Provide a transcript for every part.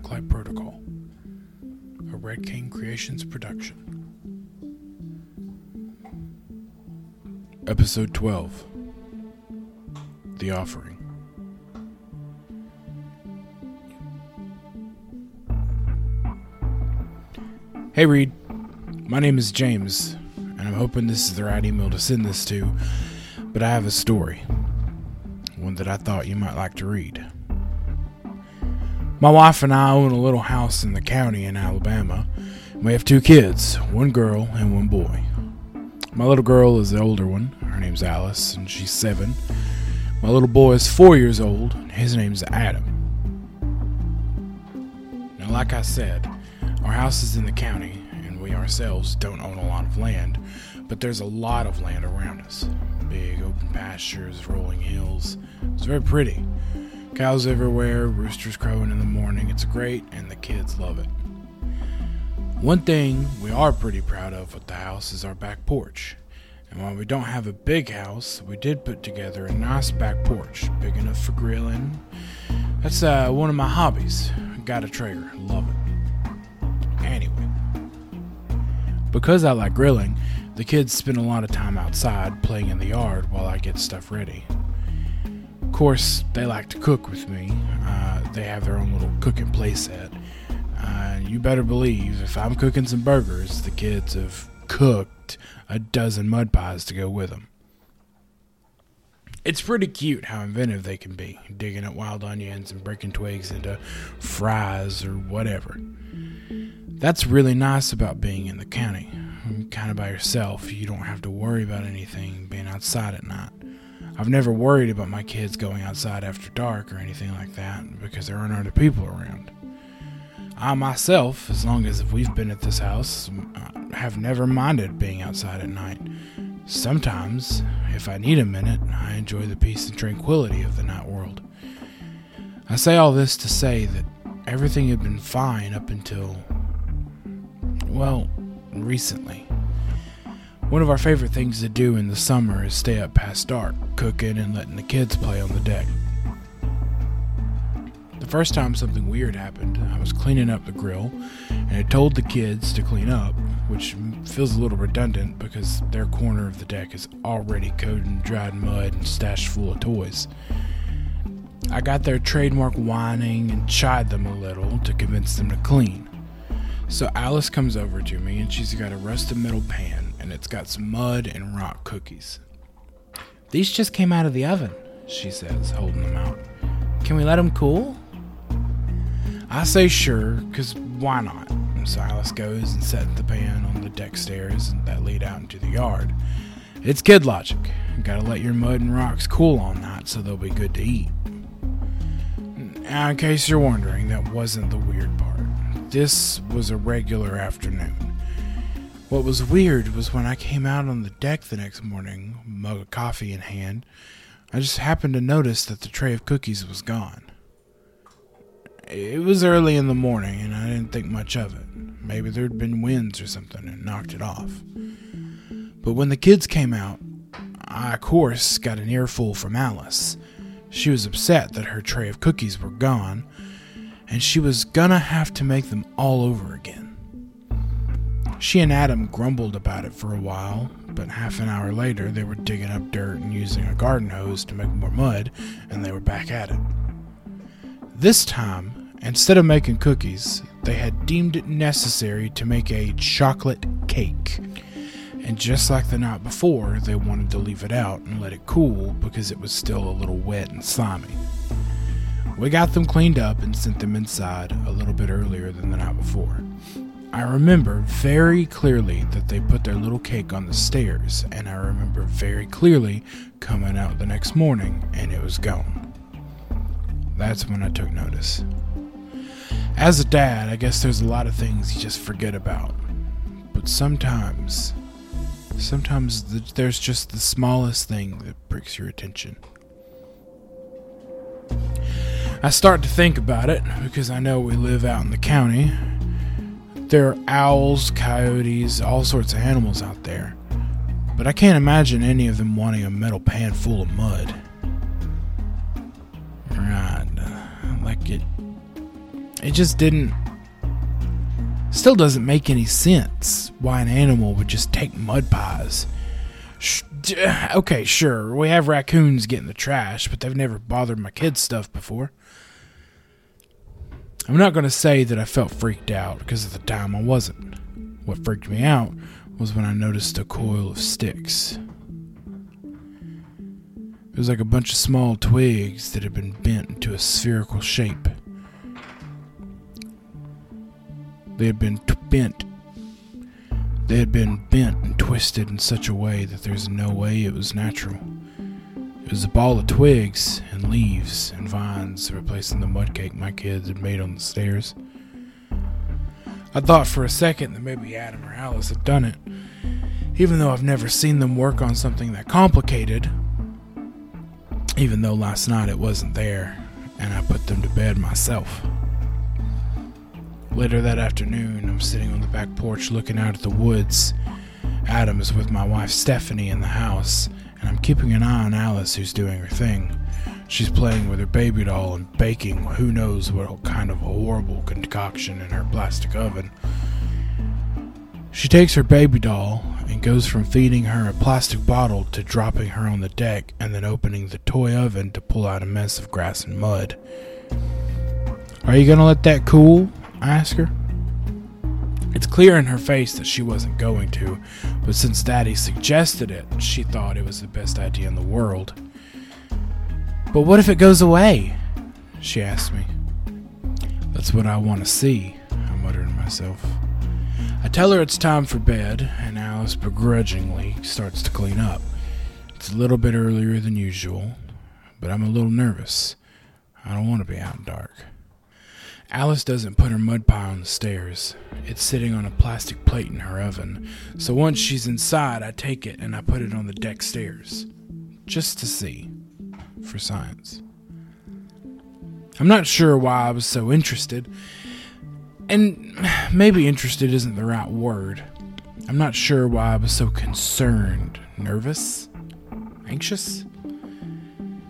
Blacklight Protocol, a Red Cane Creations production. Episode 12 The Offering. Hey Reed, my name is James, and I'm hoping this is the right email to send this to, but I have a story. One that I thought you might like to read. My wife and I own a little house in the county in Alabama. We have two kids, one girl and one boy. My little girl is the older one. Her name's Alice, and she's seven. My little boy is four years old. His name's Adam. Now, like I said, our house is in the county, and we ourselves don't own a lot of land, but there's a lot of land around us. Big open pastures, rolling hills. It's very pretty. Cows everywhere, roosters crowing in the morning. It's great, and the kids love it. One thing we are pretty proud of with the house is our back porch. And while we don't have a big house, we did put together a nice back porch, big enough for grilling. That's uh, one of my hobbies. Got a Traeger, love it. Anyway, because I like grilling, the kids spend a lot of time outside playing in the yard while I get stuff ready. Of course, they like to cook with me. Uh, they have their own little cooking playset. Uh, you better believe if I'm cooking some burgers, the kids have cooked a dozen mud pies to go with them. It's pretty cute how inventive they can be, digging up wild onions and breaking twigs into fries or whatever. That's really nice about being in the county. Kind of by yourself, you don't have to worry about anything being outside at night. I've never worried about my kids going outside after dark or anything like that because there aren't other people around. I myself, as long as we've been at this house, uh, have never minded being outside at night. Sometimes, if I need a minute, I enjoy the peace and tranquility of the night world. I say all this to say that everything had been fine up until, well, recently. One of our favorite things to do in the summer is stay up past dark, cooking and letting the kids play on the deck. The first time something weird happened, I was cleaning up the grill and I told the kids to clean up, which feels a little redundant because their corner of the deck is already coated in dried mud and stashed full of toys. I got their trademark whining and chide them a little to convince them to clean. So Alice comes over to me and she's got a rusted metal pan and it's got some mud and rock cookies. These just came out of the oven, she says, holding them out. Can we let them cool? I say sure, because why not? And goes and sets the pan on the deck stairs that lead out into the yard. It's kid logic. You gotta let your mud and rocks cool all night so they'll be good to eat. Now, in case you're wondering, that wasn't the weird part. This was a regular afternoon. What was weird was when I came out on the deck the next morning, mug of coffee in hand, I just happened to notice that the tray of cookies was gone. It was early in the morning and I didn't think much of it. Maybe there'd been winds or something and knocked it off. But when the kids came out, I, of course, got an earful from Alice. She was upset that her tray of cookies were gone, and she was gonna have to make them all over again. She and Adam grumbled about it for a while, but half an hour later they were digging up dirt and using a garden hose to make more mud, and they were back at it. This time, instead of making cookies, they had deemed it necessary to make a chocolate cake. And just like the night before, they wanted to leave it out and let it cool because it was still a little wet and slimy. We got them cleaned up and sent them inside a little bit earlier than the night before. I remember very clearly that they put their little cake on the stairs, and I remember very clearly coming out the next morning and it was gone. That's when I took notice. As a dad, I guess there's a lot of things you just forget about. But sometimes, sometimes there's just the smallest thing that breaks your attention. I start to think about it because I know we live out in the county there are owls, coyotes, all sorts of animals out there. But I can't imagine any of them wanting a metal pan full of mud. Right. Uh, like it it just didn't still doesn't make any sense why an animal would just take mud pies. Okay, sure, we have raccoons getting the trash, but they've never bothered my kids' stuff before. I'm not going to say that I felt freaked out because at the time I wasn't. What freaked me out was when I noticed a coil of sticks. It was like a bunch of small twigs that had been bent into a spherical shape. They had been t- bent. They had been bent and twisted in such a way that there's no way it was natural. It was a ball of twigs and leaves and vines replacing the mud cake my kids had made on the stairs. I thought for a second that maybe Adam or Alice had done it, even though I've never seen them work on something that complicated. Even though last night it wasn't there, and I put them to bed myself. Later that afternoon, I'm sitting on the back porch looking out at the woods. Adam is with my wife Stephanie in the house, keeping an eye on Alice, who's doing her thing. She's playing with her baby doll and baking who knows what kind of horrible concoction in her plastic oven. She takes her baby doll and goes from feeding her a plastic bottle to dropping her on the deck and then opening the toy oven to pull out a mess of grass and mud. Are you gonna let that cool? I ask her. It's clear in her face that she wasn't going to, but since Daddy suggested it, she thought it was the best idea in the world. But what if it goes away? She asked me. That's what I want to see, I muttered to myself. I tell her it's time for bed, and Alice begrudgingly starts to clean up. It's a little bit earlier than usual, but I'm a little nervous. I don't want to be out in dark. Alice doesn't put her mud pie on the stairs. It's sitting on a plastic plate in her oven. So once she's inside, I take it and I put it on the deck stairs. Just to see. For science. I'm not sure why I was so interested. And maybe interested isn't the right word. I'm not sure why I was so concerned. Nervous? Anxious?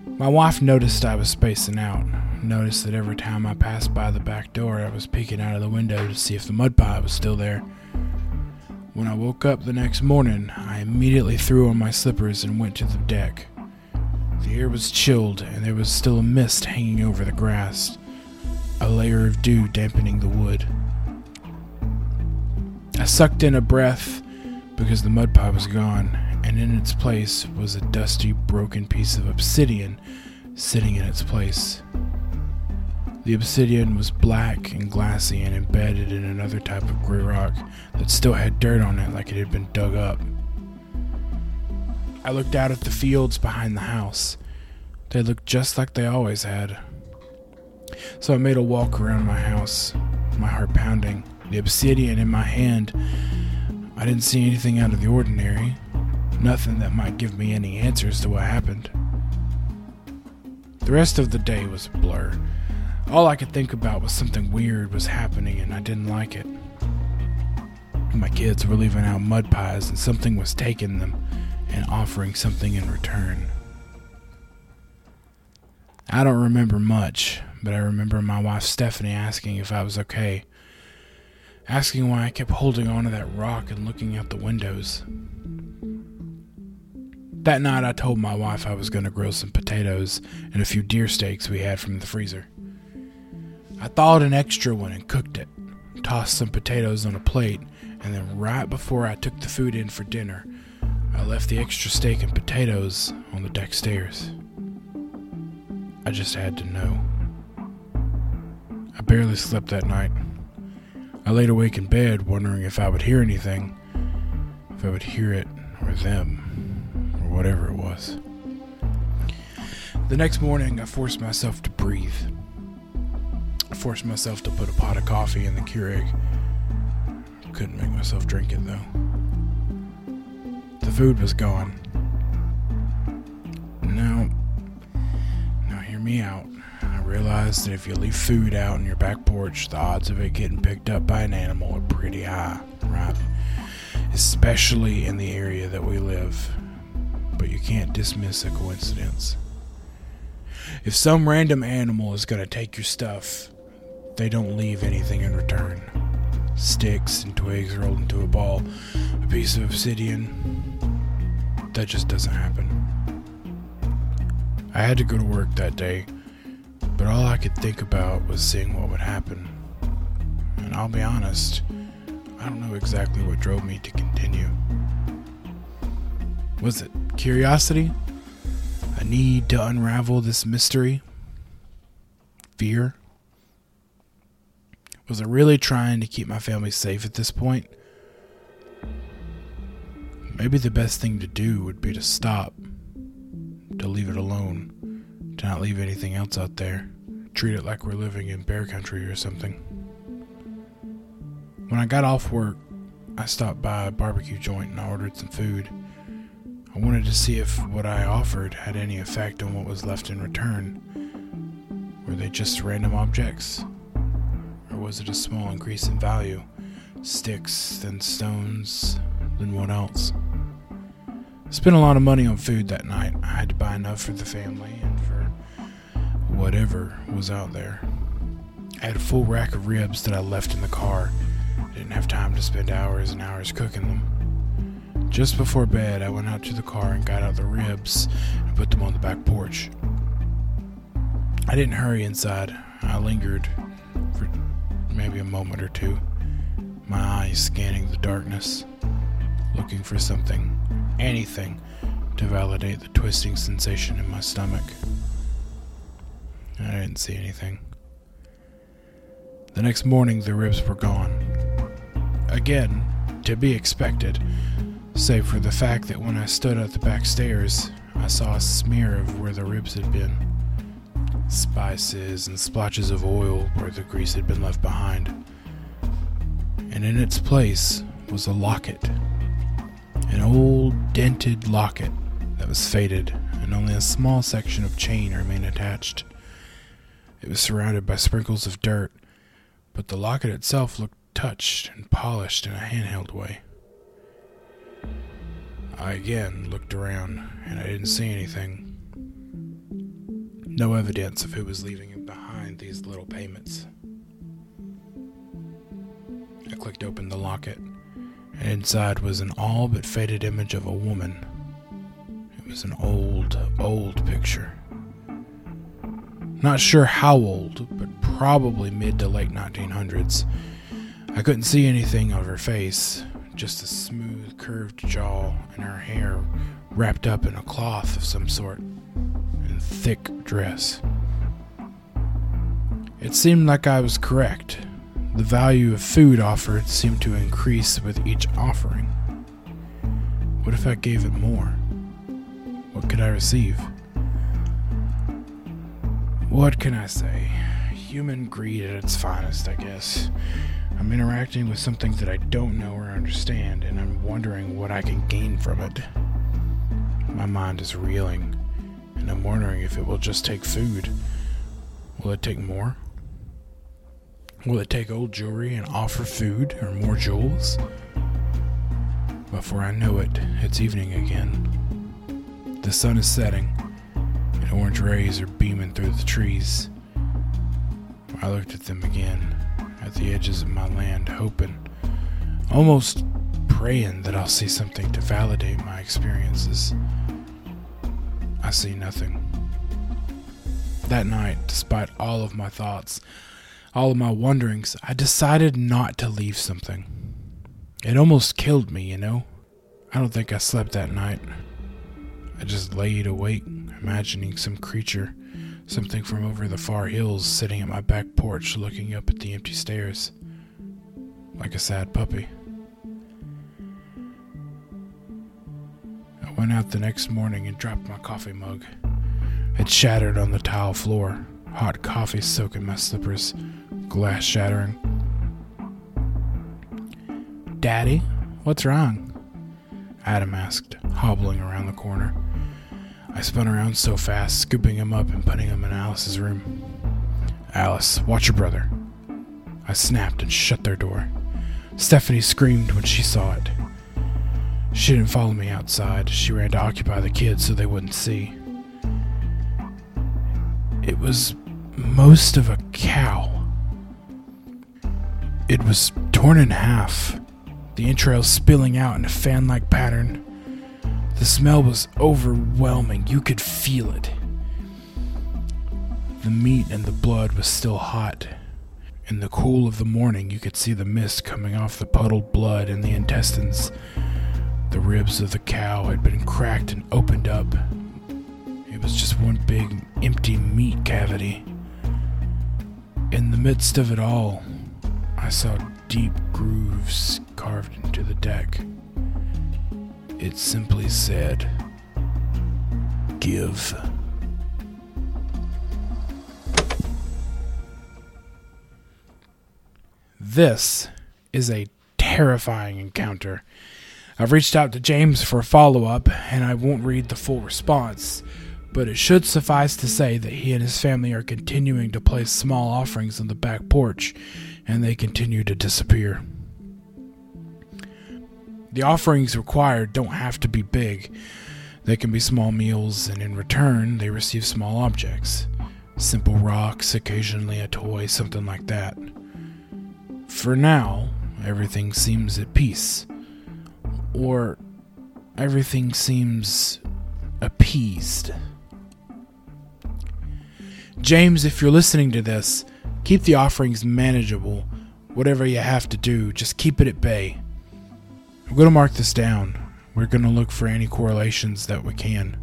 My wife noticed I was spacing out noticed that every time I passed by the back door, I was peeking out of the window to see if the mud pie was still there. When I woke up the next morning, I immediately threw on my slippers and went to the deck. The air was chilled, and there was still a mist hanging over the grass, a layer of dew dampening the wood. I sucked in a breath because the mud pie was gone, and in its place was a dusty, broken piece of obsidian sitting in its place. The obsidian was black and glassy and embedded in another type of gray rock that still had dirt on it like it had been dug up. I looked out at the fields behind the house. They looked just like they always had. So I made a walk around my house, my heart pounding, the obsidian in my hand. I didn't see anything out of the ordinary, nothing that might give me any answers to what happened. The rest of the day was a blur. All I could think about was something weird was happening and I didn't like it. My kids were leaving out mud pies and something was taking them and offering something in return. I don't remember much, but I remember my wife Stephanie asking if I was okay, asking why I kept holding onto that rock and looking out the windows. That night, I told my wife I was going to grill some potatoes and a few deer steaks we had from the freezer. I thawed an extra one and cooked it, tossed some potatoes on a plate, and then right before I took the food in for dinner, I left the extra steak and potatoes on the deck stairs. I just had to know. I barely slept that night. I laid awake in bed wondering if I would hear anything, if I would hear it or them, or whatever it was. The next morning, I forced myself to breathe. Forced myself to put a pot of coffee in the Keurig. Couldn't make myself drink it though. The food was gone. Now, now hear me out. I realized that if you leave food out on your back porch, the odds of it getting picked up by an animal are pretty high, right? Especially in the area that we live. But you can't dismiss a coincidence. If some random animal is going to take your stuff, they don't leave anything in return. Sticks and twigs rolled into a ball, a piece of obsidian. That just doesn't happen. I had to go to work that day, but all I could think about was seeing what would happen. And I'll be honest, I don't know exactly what drove me to continue. Was it curiosity? A need to unravel this mystery? Fear? Was I really trying to keep my family safe at this point? Maybe the best thing to do would be to stop, to leave it alone, to not leave anything else out there, treat it like we're living in bear country or something. When I got off work, I stopped by a barbecue joint and I ordered some food. I wanted to see if what I offered had any effect on what was left in return. Were they just random objects? Was it a small increase in value? Sticks, then stones, then what else? Spent a lot of money on food that night. I had to buy enough for the family and for whatever was out there. I had a full rack of ribs that I left in the car. Didn't have time to spend hours and hours cooking them. Just before bed, I went out to the car and got out the ribs and put them on the back porch. I didn't hurry inside. I lingered for maybe a moment or two, my eyes scanning the darkness, looking for something, anything, to validate the twisting sensation in my stomach. I didn't see anything. The next morning, the ribs were gone. Again, to be expected save for the fact that when I stood at the back stairs, I saw a smear of where the ribs had been. Spices and splotches of oil where the grease had been left behind. And in its place was a locket. An old dented locket that was faded, and only a small section of chain remained attached. It was surrounded by sprinkles of dirt, but the locket itself looked touched and polished in a handheld way. I again looked around, and I didn't see anything. No evidence of who was leaving behind these little payments. I clicked open the locket, and inside was an all but faded image of a woman. It was an old, old picture. Not sure how old, but probably mid to late 1900s. I couldn't see anything of her face, just a smooth, curved jaw, and her hair wrapped up in a cloth of some sort, thick dress. It seemed like I was correct. The value of food offered seemed to increase with each offering. What if I gave it more? What could I receive? What can I say? Human greed at its finest, I guess. I'm interacting with something that I don't know or understand, and I'm wondering what I can gain from it. My mind is reeling, and I'm wondering if it will just take food. Will it take more? Will it take old jewelry and offer food or more jewels? Before I know it, it's evening again. The sun is setting, and orange rays are beaming through the trees. I looked at them again at the edges of my land, hoping, almost praying that I'll see something to validate my experiences. I see nothing. That night, despite all of my thoughts, all of my wonderings, I decided not to leave something. It almost killed me, you know? I don't think I slept that night. I just laid awake, imagining some creature Something from over the far hills sitting at my back porch looking up at the empty stairs. Like a sad puppy. I went out the next morning and dropped my coffee mug. It shattered on the tile floor, hot coffee soaking my slippers, glass shattering. Daddy, what's wrong? Adam asked, hobbling around the corner. I spun around so fast, scooping him up and putting him in Alice's room. Alice, watch your brother. I snapped and shut their door. Stephanie screamed when she saw it. She didn't follow me outside. She ran to occupy the kids so they wouldn't see. It was most of a cow. It was torn in half, the entrails spilling out in a fan like pattern. The smell was overwhelming. You could feel it. The meat and the blood was still hot. In the cool of the morning, you could see the mist coming off the puddled blood and the intestines. The ribs of the cow had been cracked and opened up. It was just one big, empty meat cavity. In the midst of it all, I saw deep grooves carved into the deck. It simply said, Give. This is a terrifying encounter. I've reached out to James for a follow up, and I won't read the full response, but it should suffice to say that he and his family are continuing to place small offerings on the back porch, and they continue to disappear. The offerings required don't have to be big. They can be small meals, and in return, they receive small objects. Simple rocks, occasionally a toy, something like that. For now, everything seems at peace. Or everything seems appeased. James, if you're listening to this, keep the offerings manageable. Whatever you have to do, just keep it at bay. I'm going to mark this down. We're going to look for any correlations that we can.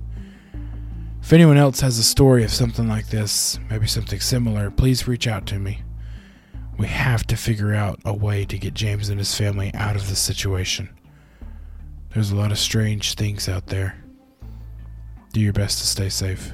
If anyone else has a story of something like this, maybe something similar, please reach out to me. We have to figure out a way to get James and his family out of this situation. There's a lot of strange things out there. Do your best to stay safe.